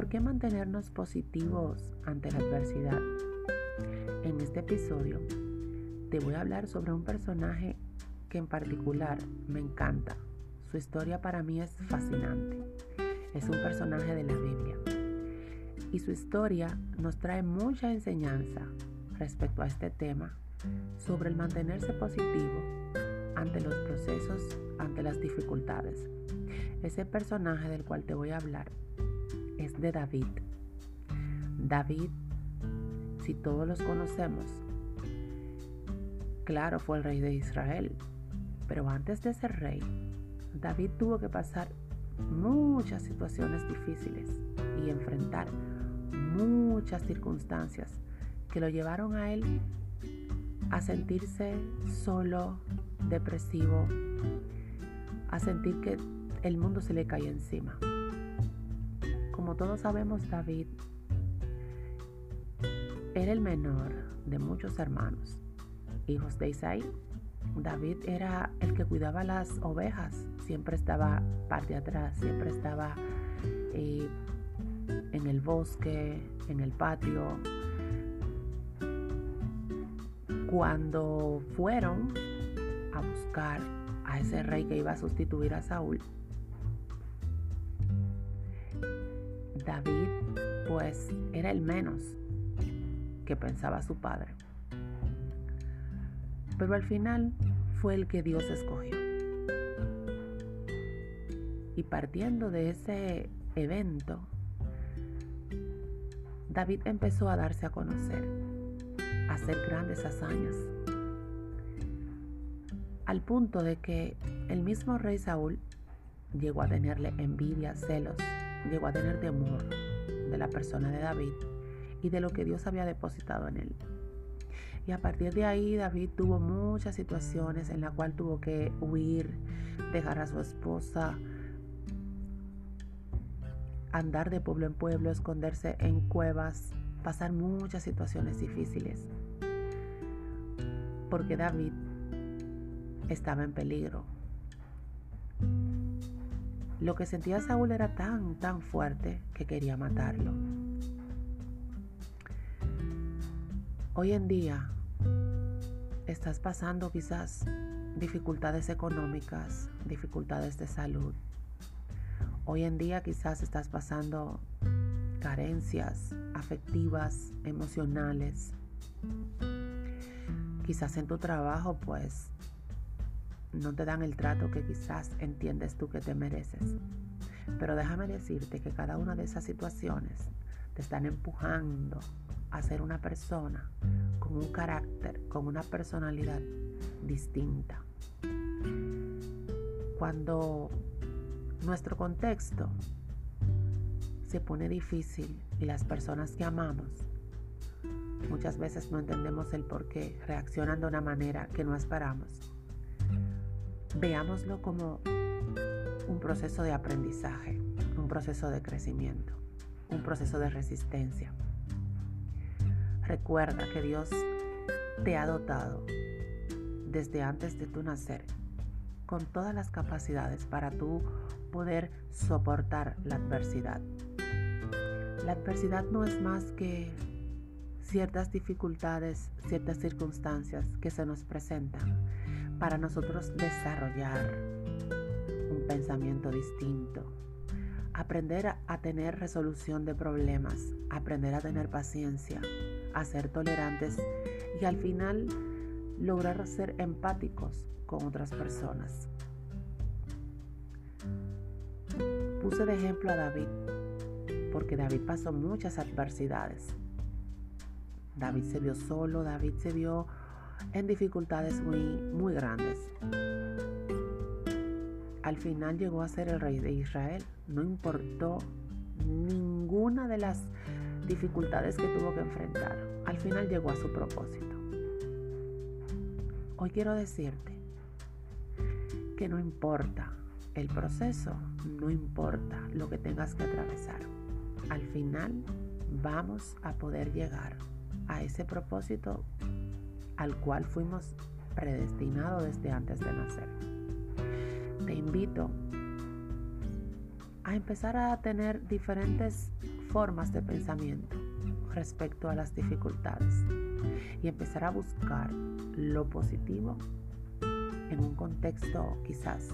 ¿Por qué mantenernos positivos ante la adversidad? En este episodio te voy a hablar sobre un personaje que en particular me encanta. Su historia para mí es fascinante. Es un personaje de la Biblia. Y su historia nos trae mucha enseñanza respecto a este tema sobre el mantenerse positivo ante los procesos, ante las dificultades. Ese personaje del cual te voy a hablar es de David. David, si todos los conocemos, claro, fue el rey de Israel, pero antes de ser rey, David tuvo que pasar muchas situaciones difíciles y enfrentar muchas circunstancias que lo llevaron a él a sentirse solo, depresivo, a sentir que el mundo se le caía encima. Como todos sabemos, David era el menor de muchos hermanos, hijos de Isaí. David era el que cuidaba las ovejas, siempre estaba parte atrás, siempre estaba eh, en el bosque, en el patio. Cuando fueron a buscar a ese rey que iba a sustituir a Saúl, David pues era el menos que pensaba su padre. Pero al final fue el que Dios escogió. Y partiendo de ese evento, David empezó a darse a conocer, a hacer grandes hazañas, al punto de que el mismo rey Saúl llegó a tenerle envidia, celos, llegó a tener temor de la persona de David y de lo que Dios había depositado en él. Y a partir de ahí David tuvo muchas situaciones en las cuales tuvo que huir, dejar a su esposa, andar de pueblo en pueblo, esconderse en cuevas, pasar muchas situaciones difíciles. Porque David estaba en peligro. Lo que sentía Saúl era tan, tan fuerte que quería matarlo. Hoy en día estás pasando quizás dificultades económicas, dificultades de salud, Hoy en día quizás estás pasando carencias afectivas, emocionales. Quizás en tu trabajo pues no te dan el trato que quizás entiendes tú que te mereces. Pero déjame decirte que cada una de esas situaciones te están empujando a ser una persona con un carácter, con una personalidad distinta. Cuando nuestro contexto se pone difícil y las personas que amamos muchas veces no entendemos el por qué reaccionan de una manera que no esperamos. Veámoslo como un proceso de aprendizaje, un proceso de crecimiento, un proceso de resistencia. Recuerda que Dios te ha dotado desde antes de tu nacer con todas las capacidades para tú poder soportar la adversidad. La adversidad no es más que ciertas dificultades, ciertas circunstancias que se nos presentan para nosotros desarrollar un pensamiento distinto, aprender a tener resolución de problemas, aprender a tener paciencia, a ser tolerantes y al final lograr ser empáticos con otras personas. Puse de ejemplo a David, porque David pasó muchas adversidades. David se vio solo, David se vio en dificultades muy, muy grandes. Al final llegó a ser el rey de Israel. No importó ninguna de las dificultades que tuvo que enfrentar. Al final llegó a su propósito. Hoy quiero decirte que no importa el proceso, no importa lo que tengas que atravesar. Al final vamos a poder llegar a ese propósito al cual fuimos predestinados desde antes de nacer. Te invito a empezar a tener diferentes formas de pensamiento respecto a las dificultades y empezar a buscar lo positivo en un contexto quizás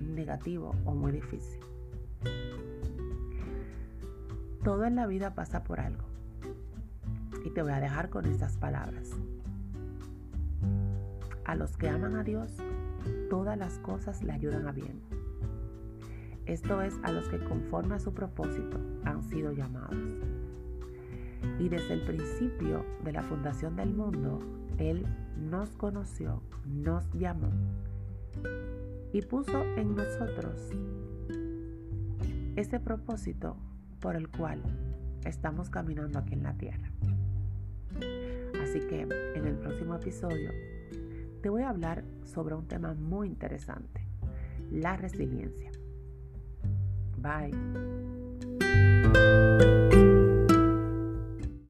negativo o muy difícil. Todo en la vida pasa por algo. Y te voy a dejar con estas palabras. A los que aman a Dios, todas las cosas le ayudan a bien. Esto es a los que conforme a su propósito han sido llamados. Y desde el principio de la fundación del mundo, Él nos conoció, nos llamó y puso en nosotros ese propósito por el cual estamos caminando aquí en la tierra. Así que en el próximo episodio te voy a hablar sobre un tema muy interesante, la resiliencia. Bye.